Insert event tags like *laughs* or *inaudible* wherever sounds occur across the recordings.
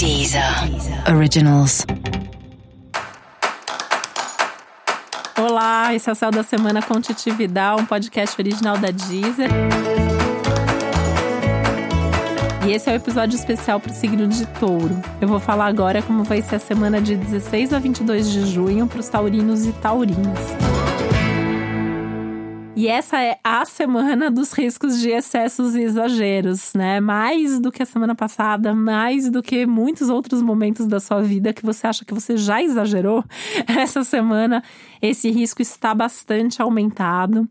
Deezer Originals. Olá, esse é o Céu da Semana com Titi Vidal, um podcast original da Deezer. E esse é o episódio especial para o signo de touro. Eu vou falar agora como vai ser a semana de 16 a 22 de junho para os taurinos e taurinas. E essa é a semana dos riscos de excessos e exageros, né? Mais do que a semana passada, mais do que muitos outros momentos da sua vida que você acha que você já exagerou. *laughs* Essa semana esse risco está bastante aumentado.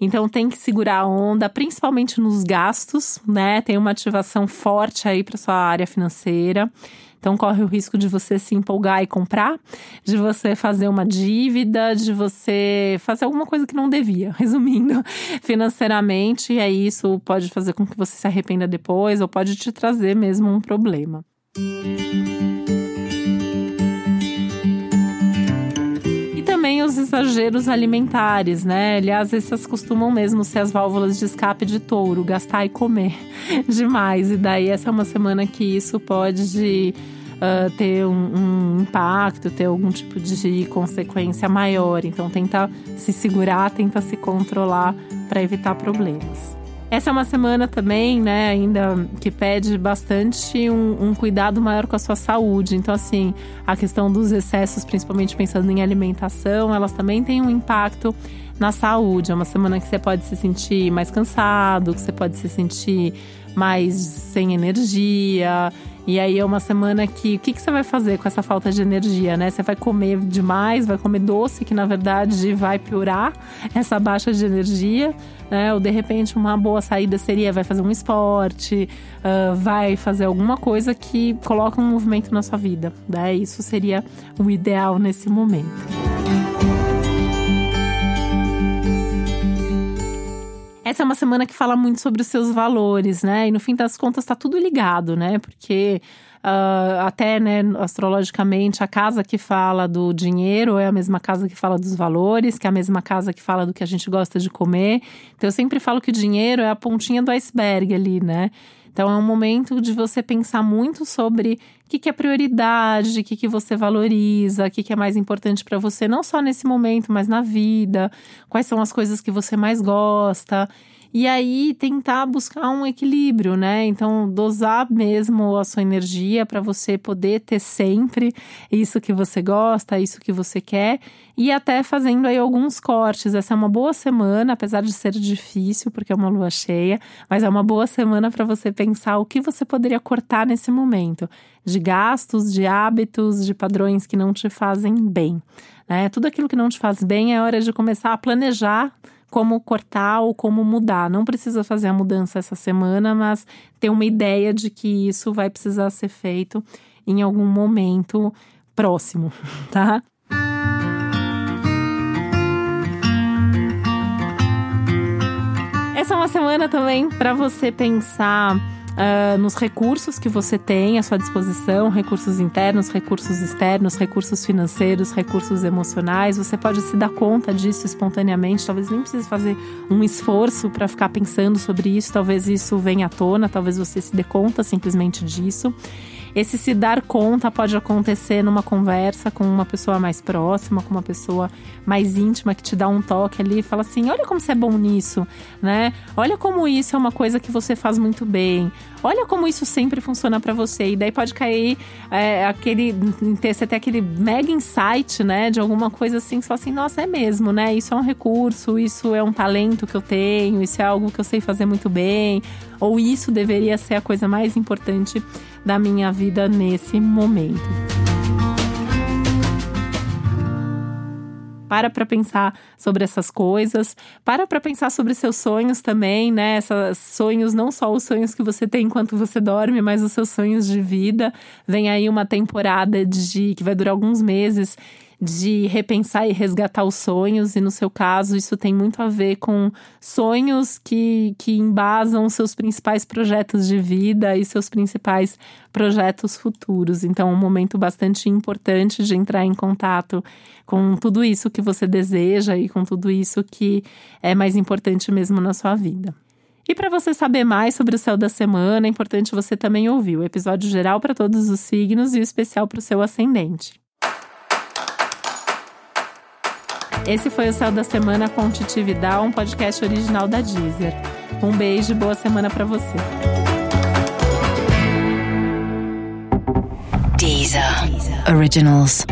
Então tem que segurar a onda, principalmente nos gastos, né? Tem uma ativação forte aí para sua área financeira. Então corre o risco de você se empolgar e comprar, de você fazer uma dívida, de você fazer alguma coisa que não devia, *laughs* resumindo, financeiramente, e aí isso pode fazer com que você se arrependa depois ou pode te trazer mesmo um problema. E exageros alimentares, né? Aliás, essas costumam mesmo ser as válvulas de escape de touro, gastar e comer *laughs* demais. E daí essa é uma semana que isso pode uh, ter um, um, impacto, ter algum tipo de consequência maior. Então, tenta se segurar, tenta se controlar para evitar problemas. Essa é uma semana também, né, ainda que pede bastante um, um, cuidado maior com a sua saúde. Então, assim, a questão dos excessos, principalmente pensando em alimentação, elas também têm um impacto na saúde. É uma semana que você pode se sentir mais cansado, que você pode se sentir mais sem energia. E aí é uma semana que o que, que você vai fazer com essa falta de energia, né? Você vai comer demais, vai comer doce, que na verdade vai piorar essa baixa de energia, né? Ou de repente uma boa saída seria vai fazer um esporte, uh, vai fazer alguma coisa que coloca um movimento na sua vida. Né? Isso seria o ideal nesse momento. Essa é uma semana que fala muito sobre os seus valores, né? E no fim das contas está tudo ligado, né? Porque uh, até, né, astrologicamente, a casa que fala do dinheiro é a mesma casa que fala dos valores, que é a mesma casa que fala do que a gente gosta de comer. Então eu sempre falo que o dinheiro é a pontinha do iceberg ali, né? Então é um momento de você pensar muito sobre o que, que é prioridade, o que, que você valoriza, o que, que é mais importante para você, não só nesse momento, mas na vida, quais são as coisas que você mais gosta. E aí tentar buscar um equilíbrio, né? Então, dosar mesmo a sua energia para você poder ter sempre isso que você gosta, isso que você quer e até fazendo aí alguns cortes. Essa é uma boa semana, apesar de ser difícil, porque é uma lua cheia, mas é uma boa semana para você pensar o que você poderia cortar nesse momento de gastos, de hábitos, de padrões que não te fazem bem. Né? Tudo aquilo que não te faz bem é hora de começar a planejar como cortar ou como mudar. Não precisa fazer a mudança essa semana, mas ter uma ideia de que isso vai precisar ser feito em algum momento próximo, *laughs* tá? Essa é uma semana também para você pensar uh, nos recursos que você tem à sua disposição, recursos internos, recursos externos, recursos financeiros, recursos emocionais. Você pode se dar conta disso espontaneamente, talvez nem precise fazer um esforço para ficar pensando sobre isso, talvez isso venha à tona, talvez você se dê conta simplesmente disso. Esse se dar conta pode acontecer numa conversa com uma pessoa mais próxima, com uma pessoa mais íntima que te dá um toque ali e fala assim: olha como você é bom nisso, né? Olha como isso é uma coisa que você faz muito bem. Olha como isso sempre funciona para você. E daí pode cair é, aquele. ter, ter aquele mega insight, né? De alguma coisa assim, você fala assim, nossa, é mesmo, né? Isso é um recurso, isso é um talento que eu tenho, isso é algo que eu sei fazer muito bem. Ou isso deveria ser a coisa mais importante da minha vida nesse momento. Para para pensar sobre essas coisas, para para pensar sobre seus sonhos também, né? Esses sonhos, não só os sonhos que você tem enquanto você dorme, mas os seus sonhos de vida. Vem aí uma temporada de que vai durar alguns meses de repensar e resgatar os sonhos, e no seu caso, isso tem muito a ver com sonhos que, que embasam seus principais projetos de vida e seus principais projetos futuros. Então, é um momento bastante importante de entrar em contato com tudo isso que você deseja e com tudo isso que é mais importante mesmo na sua vida. E para você saber mais sobre o céu da semana, é importante você também ouvir o episódio geral para todos os signos e o especial para o seu ascendente. Esse foi o Céu da Semana com Titi Vidal, um podcast original da Deezer. Um beijo e boa semana para você. Deezer. Originals.